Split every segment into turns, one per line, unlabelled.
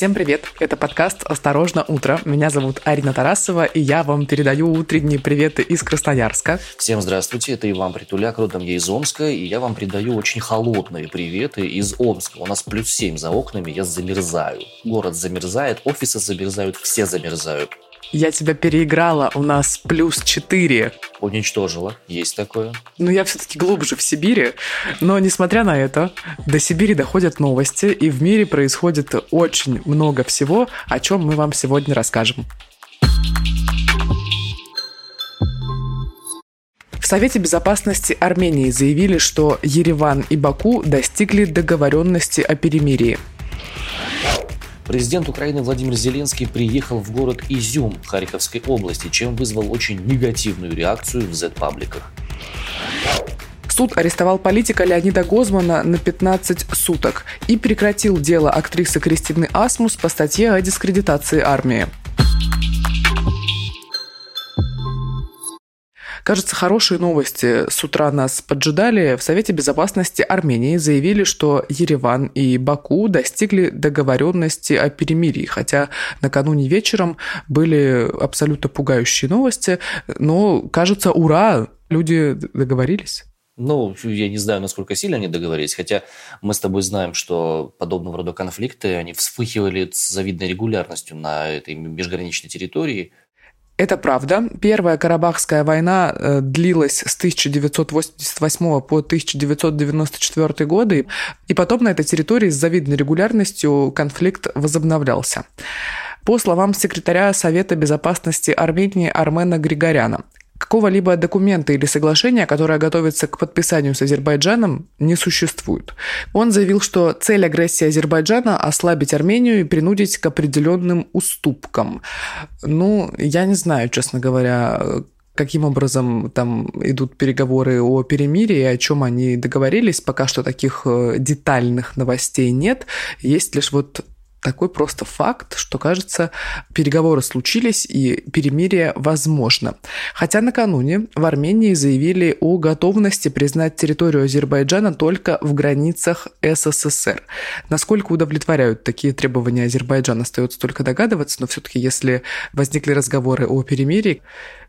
Всем привет! Это подкаст «Осторожно, утро». Меня зовут Арина Тарасова, и я вам передаю утренние приветы из Красноярска.
Всем здравствуйте, это Иван Притуляк, родом я из Омска, и я вам передаю очень холодные приветы из Омска. У нас плюс 7 за окнами, я замерзаю. Город замерзает, офисы замерзают, все замерзают.
Я тебя переиграла, у нас плюс 4.
Уничтожила, есть такое.
Ну, я все-таки глубже в Сибири, но несмотря на это, до Сибири доходят новости, и в мире происходит очень много всего, о чем мы вам сегодня расскажем. В Совете Безопасности Армении заявили, что Ереван и Баку достигли договоренности о перемирии.
Президент Украины Владимир Зеленский приехал в город Изюм Харьковской области, чем вызвал очень негативную реакцию в Z-пабликах.
Суд арестовал политика Леонида Гозмана на 15 суток и прекратил дело актрисы Кристины Асмус по статье о дискредитации армии. Кажется, хорошие новости с утра нас поджидали. В Совете Безопасности Армении заявили, что Ереван и Баку достигли договоренности о перемирии, хотя накануне вечером были абсолютно пугающие новости, но, кажется, ура, люди договорились.
Ну, я не знаю, насколько сильно они договорились, хотя мы с тобой знаем, что подобного рода конфликты, они вспыхивали с завидной регулярностью на этой межграничной территории.
Это правда. Первая Карабахская война э, длилась с 1988 по 1994 годы, и потом на этой территории с завидной регулярностью конфликт возобновлялся. По словам секретаря Совета безопасности Армении Армена Григоряна, Какого-либо документа или соглашения, которое готовится к подписанию с Азербайджаном, не существует. Он заявил, что цель агрессии Азербайджана – ослабить Армению и принудить к определенным уступкам. Ну, я не знаю, честно говоря, каким образом там идут переговоры о перемирии, о чем они договорились. Пока что таких э, детальных новостей нет. Есть лишь вот такой просто факт, что, кажется, переговоры случились и перемирие возможно. Хотя накануне в Армении заявили о готовности признать территорию Азербайджана только в границах СССР. Насколько удовлетворяют такие требования Азербайджана, остается только догадываться, но все-таки если возникли разговоры о перемирии,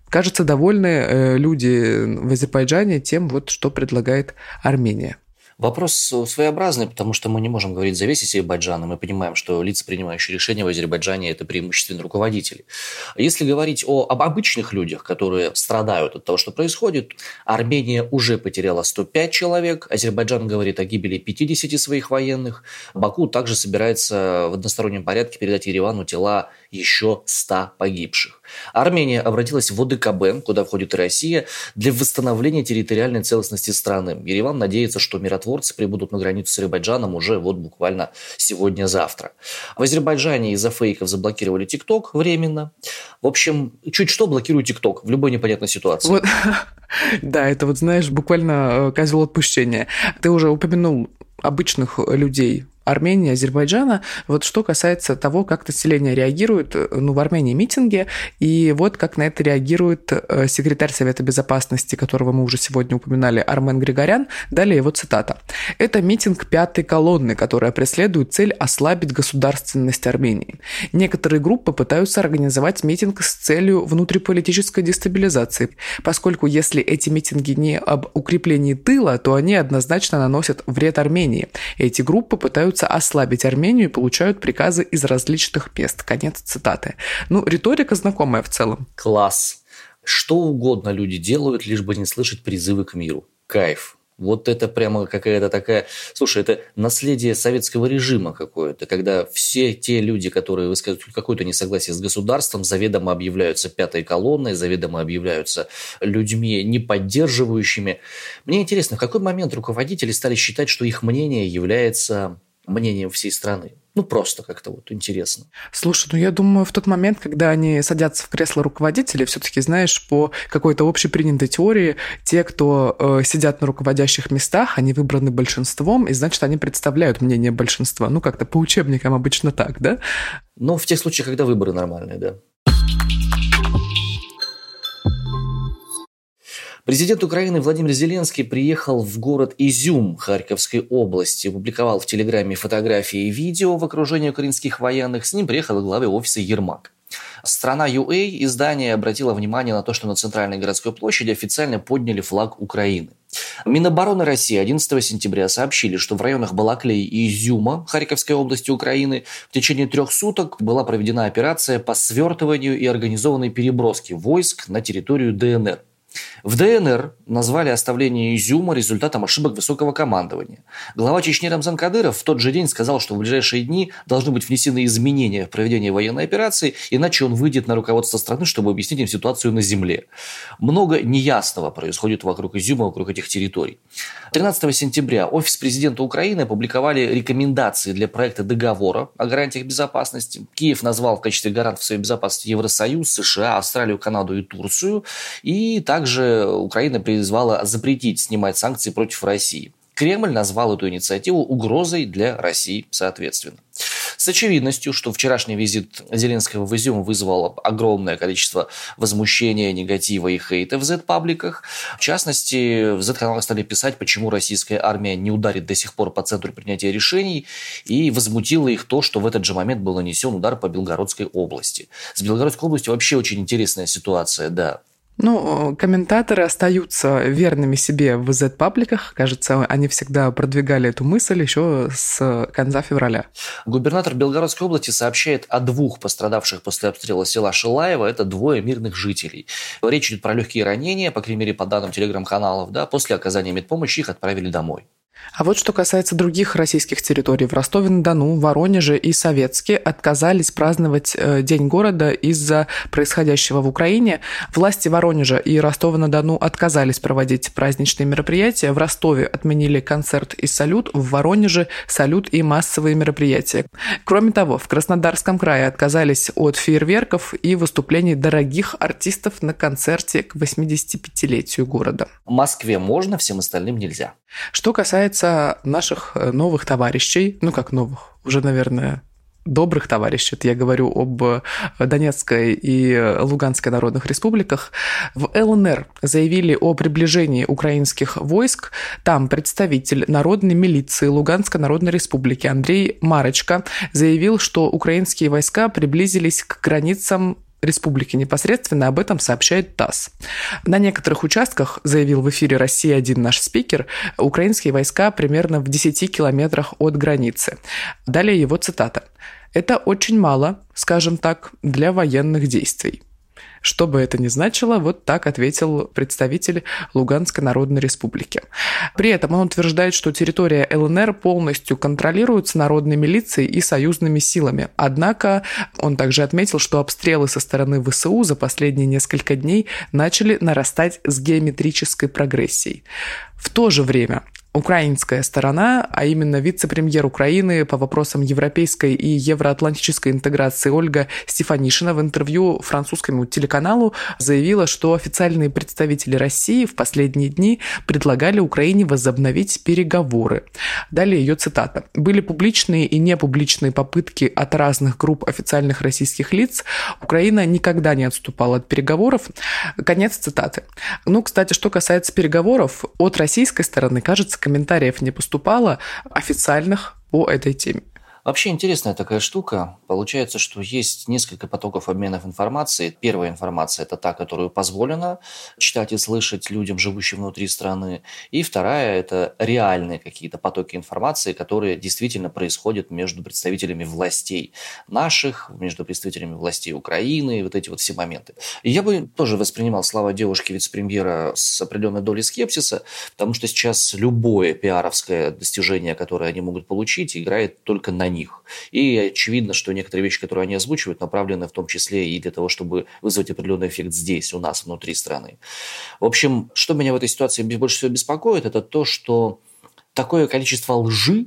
кажется, довольны э, люди в Азербайджане тем, вот, что предлагает Армения.
Вопрос своеобразный, потому что мы не можем говорить за весь Азербайджан, и мы понимаем, что лица, принимающие решения в Азербайджане, это преимущественно руководители. Если говорить о, об обычных людях, которые страдают от того, что происходит, Армения уже потеряла 105 человек, Азербайджан говорит о гибели 50 своих военных, Баку также собирается в одностороннем порядке передать Еревану тела еще 100 погибших. Армения обратилась в ОДКБ, куда входит и Россия, для восстановления территориальной целостности страны. Ереван надеется, что миротворцы прибудут на границу с Азербайджаном уже вот буквально сегодня-завтра. В Азербайджане из-за фейков заблокировали ТикТок временно. В общем, чуть что блокируют ТикТок в любой непонятной ситуации. Вот.
Да, это вот, знаешь, буквально э, козел отпущения. Ты уже упомянул обычных людей, Армении, Азербайджана. Вот что касается того, как население реагирует, ну, в Армении митинги, и вот как на это реагирует э, секретарь Совета Безопасности, которого мы уже сегодня упоминали, Армен Григорян. Далее его цитата. «Это митинг пятой колонны, которая преследует цель ослабить государственность Армении. Некоторые группы пытаются организовать митинг с целью внутриполитической дестабилизации, поскольку если эти митинги не об укреплении тыла, то они однозначно наносят вред Армении. Эти группы пытаются пытаются ослабить Армению и получают приказы из различных мест. Конец цитаты. Ну, риторика знакомая в целом.
Класс. Что угодно люди делают, лишь бы не слышать призывы к миру. Кайф. Вот это прямо какая-то такая... Слушай, это наследие советского режима какое-то, когда все те люди, которые высказывают какое-то несогласие с государством, заведомо объявляются пятой колонной, заведомо объявляются людьми, не поддерживающими. Мне интересно, в какой момент руководители стали считать, что их мнение является мнением всей страны. Ну, просто как-то вот интересно.
Слушай, ну я думаю, в тот момент, когда они садятся в кресло руководителя, все-таки, знаешь, по какой-то общепринятой теории, те, кто э, сидят на руководящих местах, они выбраны большинством, и значит, они представляют мнение большинства. Ну, как-то по учебникам обычно так, да?
Ну, в тех случаях, когда выборы нормальные, да. Президент Украины Владимир Зеленский приехал в город Изюм Харьковской области, опубликовал в Телеграме фотографии и видео в окружении украинских военных. С ним приехал и главы офиса Ермак. Страна UA издание обратило внимание на то, что на центральной городской площади официально подняли флаг Украины. Минобороны России 11 сентября сообщили, что в районах Балаклей и Изюма Харьковской области Украины в течение трех суток была проведена операция по свертыванию и организованной переброске войск на территорию ДНР. В ДНР назвали оставление изюма результатом ошибок высокого командования. Глава Чечни Рамзан Кадыров в тот же день сказал, что в ближайшие дни должны быть внесены изменения в проведение военной операции, иначе он выйдет на руководство страны, чтобы объяснить им ситуацию на земле. Много неясного происходит вокруг изюма, вокруг этих территорий. 13 сентября офис президента Украины опубликовали рекомендации для проекта договора о гарантиях безопасности. Киев назвал в качестве гарантов своей безопасности Евросоюз, США, Австралию, Канаду и Турцию. И также Украина призвала запретить снимать санкции против России. Кремль назвал эту инициативу угрозой для России соответственно. С очевидностью, что вчерашний визит Зеленского в Изюм вызвал огромное количество возмущения, негатива и хейта в Z-пабликах. В частности, в Z-каналах стали писать, почему российская армия не ударит до сих пор по центру принятия решений, и возмутило их то, что в этот же момент был нанесен удар по Белгородской области. С Белгородской областью вообще очень интересная ситуация, да.
Ну, комментаторы остаются верными себе в Z-пабликах. Кажется, они всегда продвигали эту мысль еще с конца февраля.
Губернатор Белгородской области сообщает о двух пострадавших после обстрела села Шилаева. Это двое мирных жителей. Речь идет про легкие ранения, по крайней мере, по данным телеграм-каналов. Да, после оказания медпомощи их отправили домой.
А вот что касается других российских территорий. В Ростове-на-Дону, Воронеже и Советске отказались праздновать э, День города из-за происходящего в Украине. Власти Воронежа и Ростова-на-Дону отказались проводить праздничные мероприятия. В Ростове отменили концерт и салют, в Воронеже салют и массовые мероприятия. Кроме того, в Краснодарском крае отказались от фейерверков и выступлений дорогих артистов на концерте к 85-летию города.
В Москве можно, всем остальным нельзя.
Что касается наших э, новых товарищей, ну как новых, уже, наверное, добрых товарищей, это я говорю об э, Донецкой и Луганской народных республиках, в ЛНР заявили о приближении украинских войск. Там представитель народной милиции Луганской народной республики Андрей Марочка заявил, что украинские войска приблизились к границам республики непосредственно, об этом сообщает ТАСС. На некоторых участках, заявил в эфире «Россия-1» наш спикер, украинские войска примерно в 10 километрах от границы. Далее его цитата. «Это очень мало, скажем так, для военных действий». Что бы это ни значило, вот так ответил представитель Луганской Народной Республики. При этом он утверждает, что территория ЛНР полностью контролируется народной милицией и союзными силами. Однако он также отметил, что обстрелы со стороны ВСУ за последние несколько дней начали нарастать с геометрической прогрессией. В то же время украинская сторона, а именно вице-премьер Украины по вопросам европейской и евроатлантической интеграции Ольга Стефанишина в интервью французскому телеканалу заявила, что официальные представители России в последние дни предлагали Украине возобновить переговоры. Далее ее цитата. «Были публичные и непубличные попытки от разных групп официальных российских лиц. Украина никогда не отступала от переговоров». Конец цитаты. Ну, кстати, что касается переговоров, от российской стороны, кажется, комментариев не поступало официальных по этой теме.
Вообще интересная такая штука. Получается, что есть несколько потоков обменов информацией. Первая информация – это та, которую позволено читать и слышать людям, живущим внутри страны. И вторая – это реальные какие-то потоки информации, которые действительно происходят между представителями властей наших, между представителями властей Украины, вот эти вот все моменты. И я бы тоже воспринимал слова девушки вице-премьера с определенной долей скепсиса, потому что сейчас любое пиаровское достижение, которое они могут получить, играет только на них. И очевидно, что некоторые вещи, которые они озвучивают, направлены в том числе и для того, чтобы вызвать определенный эффект здесь, у нас, внутри страны. В общем, что меня в этой ситуации больше всего беспокоит, это то, что такое количество лжи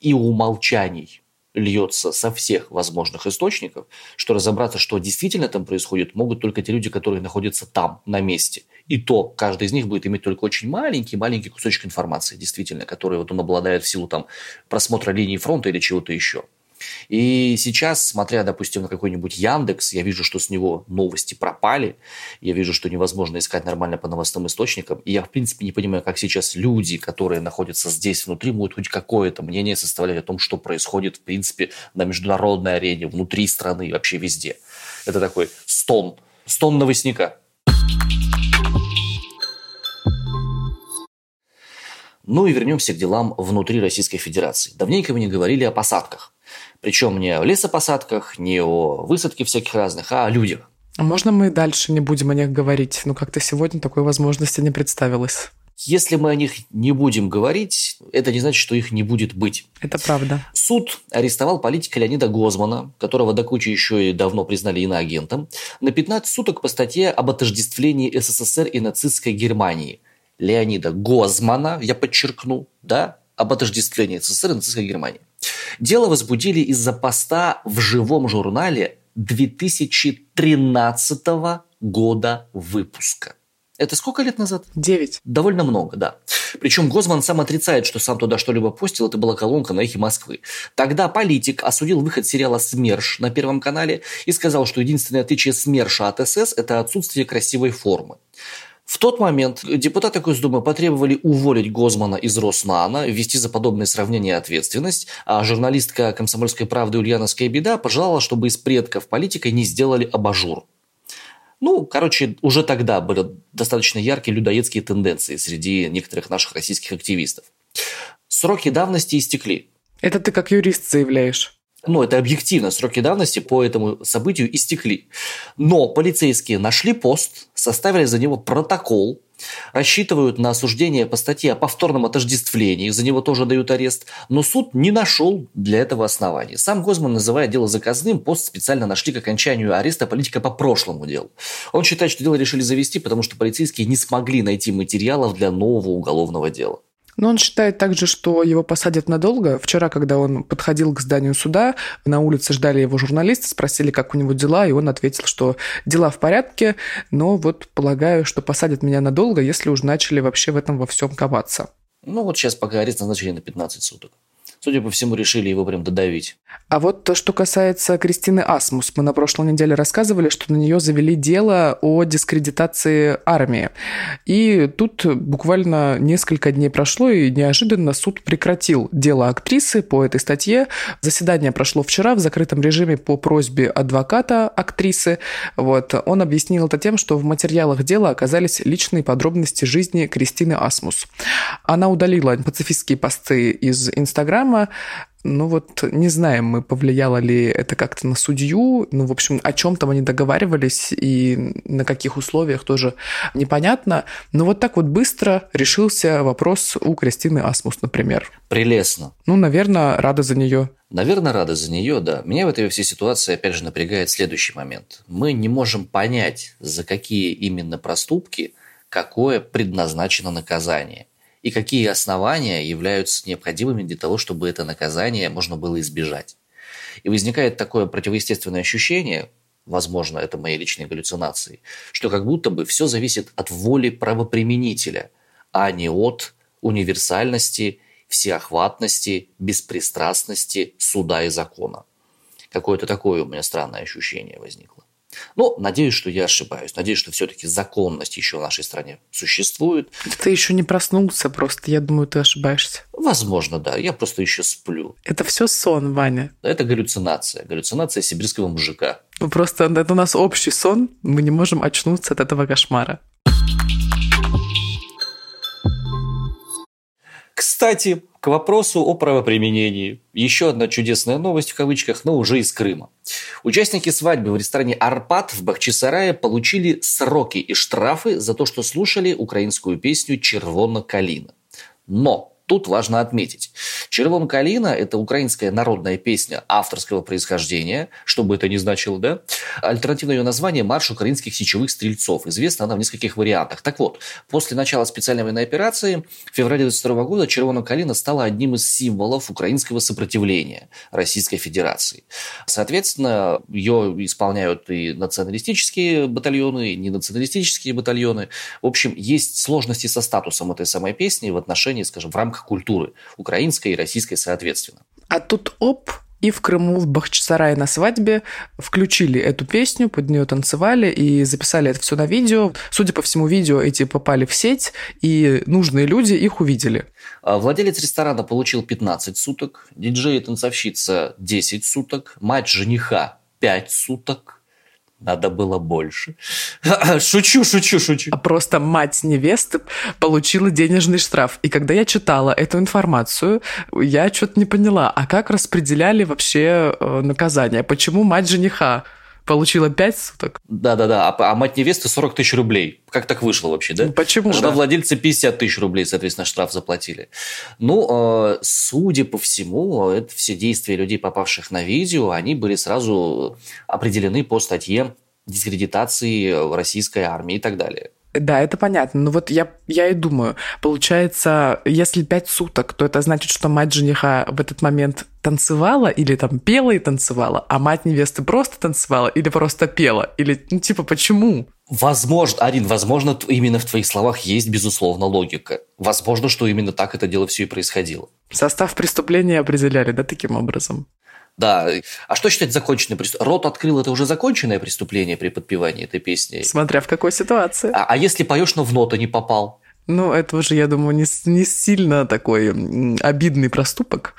и умолчаний льется со всех возможных источников, что разобраться, что действительно там происходит, могут только те люди, которые находятся там, на месте. И то каждый из них будет иметь только очень маленький-маленький кусочек информации, действительно, который вот он обладает в силу там просмотра линии фронта или чего-то еще. И сейчас, смотря, допустим, на какой-нибудь Яндекс, я вижу, что с него новости пропали, я вижу, что невозможно искать нормально по новостным источникам, и я, в принципе, не понимаю, как сейчас люди, которые находятся здесь внутри, могут хоть какое-то мнение составлять о том, что происходит, в принципе, на международной арене, внутри страны и вообще везде. Это такой стон, стон новостника. Ну и вернемся к делам внутри Российской Федерации. Давненько мы не говорили о посадках. Причем не о лесопосадках, не о высадке всяких разных, а о людях.
А можно мы дальше не будем о них говорить? Ну, как-то сегодня такой возможности не представилось.
Если мы о них не будем говорить, это не значит, что их не будет быть.
Это правда.
Суд арестовал политика Леонида Гозмана, которого до кучи еще и давно признали иноагентом, на 15 суток по статье об отождествлении СССР и нацистской Германии. Леонида Гозмана, я подчеркну, да, об отождествлении СССР и нацистской Германии. Дело возбудили из-за поста в живом журнале 2013 года выпуска. Это сколько лет назад?
Девять.
Довольно много, да. Причем Гозман сам отрицает, что сам туда что-либо постил. Это была колонка на эхе Москвы. Тогда политик осудил выход сериала «СМЕРШ» на Первом канале и сказал, что единственное отличие СМЕРШа от СС – это отсутствие красивой формы. В тот момент депутаты Госдумы потребовали уволить Гозмана из Роснана, ввести за подобное сравнение ответственность, а журналистка «Комсомольской правды» Ульяновская беда пожелала, чтобы из предков политика не сделали абажур. Ну, короче, уже тогда были достаточно яркие людоедские тенденции среди некоторых наших российских активистов. Сроки давности истекли.
Это ты как юрист заявляешь?
Ну, это объективно, сроки давности по этому событию истекли. Но полицейские нашли пост, составили за него протокол, рассчитывают на осуждение по статье о повторном отождествлении, за него тоже дают арест, но суд не нашел для этого оснований. Сам Гозман, называя дело заказным, пост специально нашли к окончанию ареста политика по прошлому делу. Он считает, что дело решили завести, потому что полицейские не смогли найти материалов для нового уголовного дела.
Но он считает также, что его посадят надолго. Вчера, когда он подходил к зданию суда, на улице ждали его журналисты, спросили, как у него дела, и он ответил, что дела в порядке, но вот полагаю, что посадят меня надолго, если уж начали вообще в этом во всем коваться.
Ну вот сейчас пока арест назначили на 15 суток. Судя по всему, решили его прям додавить.
А вот то, что касается Кристины Асмус, мы на прошлой неделе рассказывали, что на нее завели дело о дискредитации армии. И тут буквально несколько дней прошло, и неожиданно суд прекратил дело актрисы по этой статье. Заседание прошло вчера в закрытом режиме по просьбе адвоката актрисы. Вот. Он объяснил это тем, что в материалах дела оказались личные подробности жизни Кристины Асмус. Она удалила пацифистские посты из Инстаграма, Инстаграма. Ну вот не знаем мы, повлияло ли это как-то на судью. Ну, в общем, о чем там они договаривались и на каких условиях тоже непонятно. Но вот так вот быстро решился вопрос у Кристины Асмус, например.
Прелестно.
Ну, наверное, рада за нее.
Наверное, рада за нее, да. Меня в этой всей ситуации, опять же, напрягает следующий момент. Мы не можем понять, за какие именно проступки какое предназначено наказание и какие основания являются необходимыми для того, чтобы это наказание можно было избежать. И возникает такое противоестественное ощущение, возможно, это мои личные галлюцинации, что как будто бы все зависит от воли правоприменителя, а не от универсальности, всеохватности, беспристрастности суда и закона. Какое-то такое у меня странное ощущение возникло. Ну, надеюсь, что я ошибаюсь. Надеюсь, что все-таки законность еще в нашей стране существует.
Ты еще не проснулся просто. Я думаю, ты ошибаешься.
Возможно, да. Я просто еще сплю.
Это все сон, Ваня.
Это галлюцинация. Галлюцинация сибирского мужика.
Ну, просто это у нас общий сон. Мы не можем очнуться от этого кошмара.
Кстати, к вопросу о правоприменении. Еще одна чудесная новость в кавычках, но уже из Крыма. Участники свадьбы в ресторане «Арпат» в Бахчисарае получили сроки и штрафы за то, что слушали украинскую песню «Червона калина». Но Тут важно отметить. «Червон калина» – это украинская народная песня авторского происхождения, что бы это ни значило, да? Альтернативное ее название – «Марш украинских сечевых стрельцов». Известна она в нескольких вариантах. Так вот, после начала специальной военной операции в феврале 1922 года «Червона калина» стала одним из символов украинского сопротивления Российской Федерации. Соответственно, ее исполняют и националистические батальоны, и ненационалистические батальоны. В общем, есть сложности со статусом этой самой песни в отношении, скажем, в рамках культуры, украинской российской соответственно.
А тут оп, И в Крыму, в Бахчисарае на свадьбе включили эту песню, под нее танцевали и записали это все на видео. Судя по всему, видео эти попали в сеть, и нужные люди их увидели.
А владелец ресторана получил 15 суток, диджей и танцовщица 10 суток, мать жениха 5 суток, надо было больше. шучу, шучу, шучу.
А просто мать невесты получила денежный штраф. И когда я читала эту информацию, я что-то не поняла, а как распределяли вообще э, наказание? Почему мать жениха получила 5 суток?
Да-да-да, а, а мать невесты 40 тысяч рублей. Как так вышло вообще, да?
Почему?
Жена да? владельца 50 тысяч рублей, соответственно, штраф заплатили. Ну, э, судя по всему, это все действия людей, попавших на видео, они были сразу определены по статье дискредитации российской армии и так далее.
Да, это понятно. Но вот я, я и думаю, получается, если пять суток, то это значит, что мать жениха в этот момент танцевала или там пела и танцевала, а мать невесты просто танцевала или просто пела? Или, ну, типа, почему?
Возможно, Арин, возможно, именно в твоих словах есть, безусловно, логика. Возможно, что именно так это дело все и происходило.
Состав преступления определяли, да, таким образом?
Да. А что считать законченное преступление? Рот открыл – это уже законченное преступление при подпевании этой песни?
Смотря в какой ситуации.
А, а если поешь, но в ноту не попал?
Ну, это уже, я думаю, не, не сильно такой обидный проступок.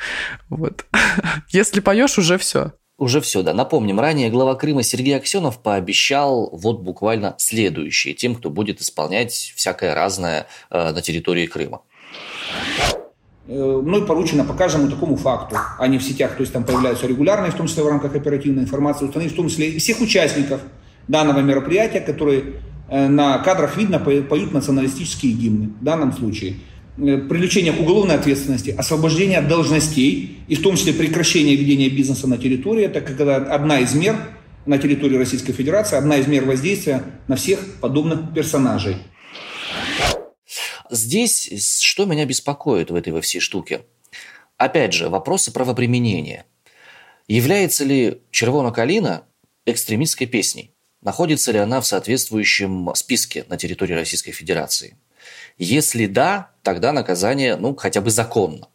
Вот. Если поешь, уже все.
Уже все, да. Напомним, ранее глава Крыма Сергей Аксенов пообещал вот буквально следующее тем, кто будет исполнять всякое разное э, на территории Крыма.
Э, мной поручено по каждому такому факту, а не в сетях, то есть там появляются регулярные, в том числе в рамках оперативной информации, установить в том числе всех участников данного мероприятия, которые э, на кадрах видно поют националистические гимны в данном случае. Э, привлечение к уголовной ответственности, освобождение от должностей и в том числе прекращение ведения бизнеса на территории, это когда одна из мер на территории Российской Федерации, одна из мер воздействия на всех подобных персонажей.
Здесь что меня беспокоит в этой во всей штуке? Опять же, вопросы правоприменения. Является ли «Червона калина» экстремистской песней? Находится ли она в соответствующем списке на территории Российской Федерации? Если да, тогда наказание, ну, хотя бы законно.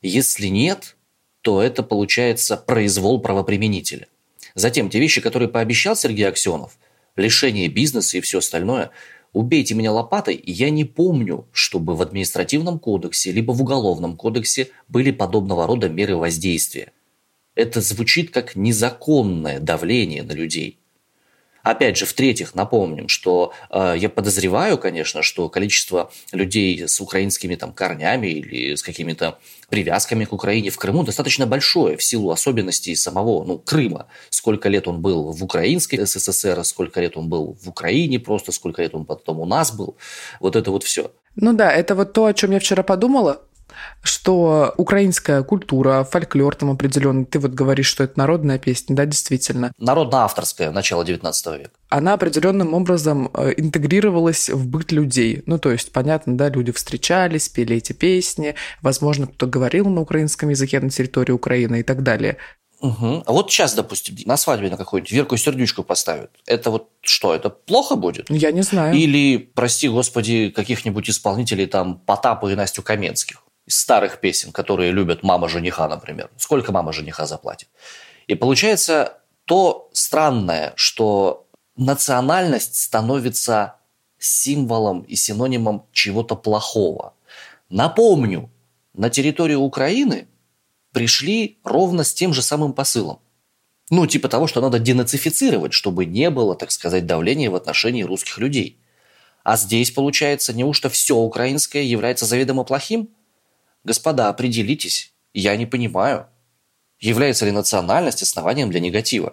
Если нет, то это получается произвол правоприменителя. Затем, те вещи, которые пообещал Сергей Аксенов, лишение бизнеса и все остальное – убейте меня лопатой, и я не помню, чтобы в административном кодексе либо в уголовном кодексе были подобного рода меры воздействия. Это звучит как незаконное давление на людей. Опять же, в-третьих, напомним, что э, я подозреваю, конечно, что количество людей с украинскими там, корнями или с какими-то привязками к Украине в Крыму достаточно большое в силу особенностей самого ну, Крыма. Сколько лет он был в Украинской СССР, сколько лет он был в Украине просто, сколько лет он потом у нас был. Вот это вот все.
Ну да, это вот то, о чем я вчера подумала что украинская культура, фольклор там определенный, ты вот говоришь, что это народная песня, да, действительно.
Народно-авторская, начало 19 века.
Она определенным образом э, интегрировалась в быт людей. Ну, то есть, понятно, да, люди встречались, пели эти песни, возможно, кто-то говорил на украинском языке на территории Украины и так далее.
Угу. А вот сейчас, допустим, на свадьбе на какую-нибудь Верку сердючку поставят. Это вот что, это плохо будет?
Я не знаю.
Или, прости господи, каких-нибудь исполнителей там Потапа и Настю Каменских из старых песен, которые любят мама жениха, например. Сколько мама жениха заплатит? И получается то странное, что национальность становится символом и синонимом чего-то плохого. Напомню, на территорию Украины пришли ровно с тем же самым посылом. Ну, типа того, что надо денацифицировать, чтобы не было, так сказать, давления в отношении русских людей. А здесь, получается, неужто все украинское является заведомо плохим? Господа, определитесь, я не понимаю. Является ли национальность основанием для негатива?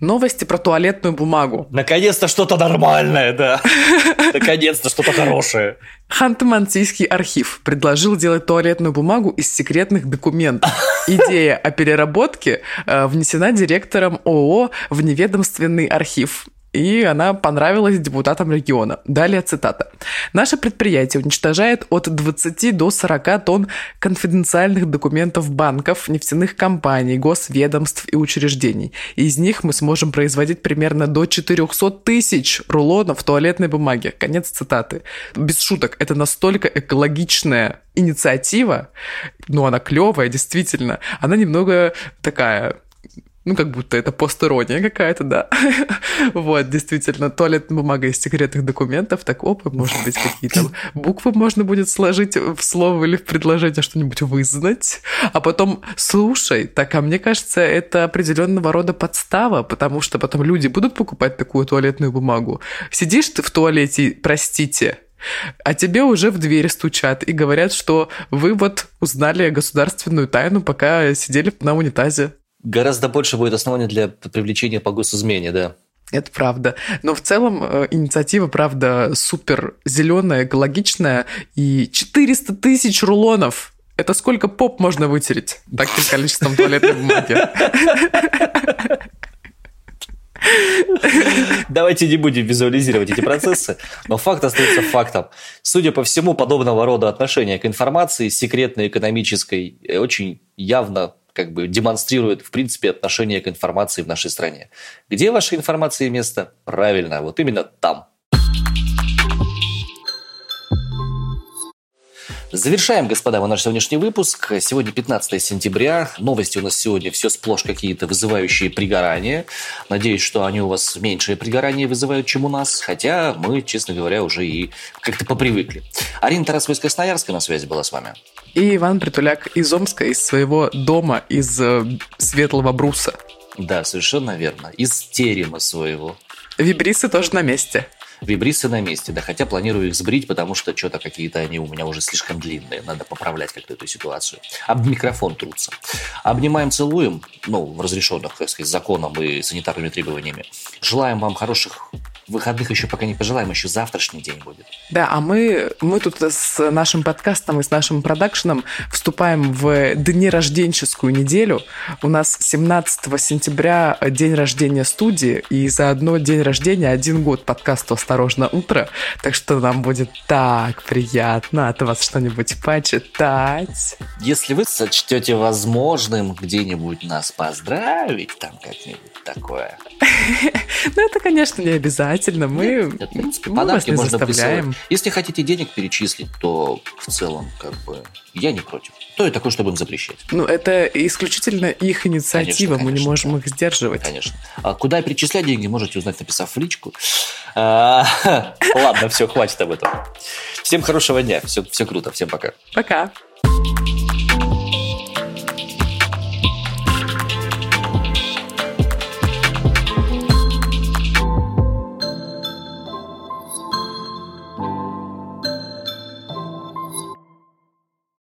Новости про туалетную бумагу.
Наконец-то что-то нормальное, да. Наконец-то что-то хорошее.
Ханты-Мансийский архив предложил делать туалетную бумагу из секретных документов. Идея о переработке э, внесена директором ООО в неведомственный архив. И она понравилась депутатам региона. Далее цитата. «Наше предприятие уничтожает от 20 до 40 тонн конфиденциальных документов банков, нефтяных компаний, госведомств и учреждений. Из них мы сможем производить примерно до 400 тысяч рулонов туалетной бумаги». Конец цитаты. Без шуток, это настолько экологичная инициатива, ну, она клевая, действительно. Она немного такая ну, как будто это постерония какая-то, да. вот, действительно, туалетная бумага из секретных документов, так, опа, может быть, какие-то буквы можно будет сложить в слово или в предложение что-нибудь вызнать. А потом, слушай, так, а мне кажется, это определенного рода подстава, потому что потом люди будут покупать такую туалетную бумагу. Сидишь ты в туалете, простите, а тебе уже в дверь стучат и говорят, что вы вот узнали государственную тайну, пока сидели на унитазе.
Гораздо больше будет оснований для привлечения по госизмене, да.
Это правда. Но в целом э, инициатива, правда, супер зеленая, экологичная. И 400 тысяч рулонов. Это сколько поп можно вытереть таким количеством туалетной бумаги?
Давайте не будем визуализировать эти процессы, но факт остается фактом. Судя по всему, подобного рода отношения к информации, секретной, экономической, э, очень явно как бы демонстрирует, в принципе, отношение к информации в нашей стране. Где ваша информация место? Правильно, вот именно там. Завершаем, господа, мы наш сегодняшний выпуск. Сегодня 15 сентября. Новости у нас сегодня все сплошь какие-то вызывающие пригорания. Надеюсь, что они у вас меньшее пригорание вызывают, чем у нас. Хотя мы, честно говоря, уже и как-то попривыкли. Арина Тарасова из Красноярска на связи была с вами.
И Иван Притуляк из Омска, из своего дома, из э, светлого бруса.
Да, совершенно верно. Из терема своего.
Вибрисы тоже на месте.
Вибрисы на месте, да, хотя планирую их сбрить, потому что что-то какие-то они у меня уже слишком длинные, надо поправлять как-то эту ситуацию. Об микрофон трутся. Обнимаем, целуем, ну, в разрешенных, так сказать, законом и санитарными требованиями. Желаем вам хороших выходных еще пока не пожелаем, еще завтрашний день будет.
Да, а мы, мы тут с нашим подкастом и с нашим продакшеном вступаем в днерожденческую неделю. У нас 17 сентября день рождения студии, и заодно день рождения один год подкасту «Осторожно, утро». Так что нам будет так приятно от вас что-нибудь почитать.
Если вы сочтете возможным где-нибудь нас поздравить, там как-нибудь такое.
Ну, это, конечно, не обязательно. Мы,
в принципе, подарки можно присылать. Если хотите денег перечислить, то в целом, как бы, я не против. То и такое, чтобы им запрещать.
Ну, это исключительно их инициатива, мы не можем их сдерживать.
Конечно. А куда перечислять деньги, можете узнать, написав в личку. А, ладно, все, хватит об этом. Всем хорошего дня, все, все круто, всем пока.
Пока.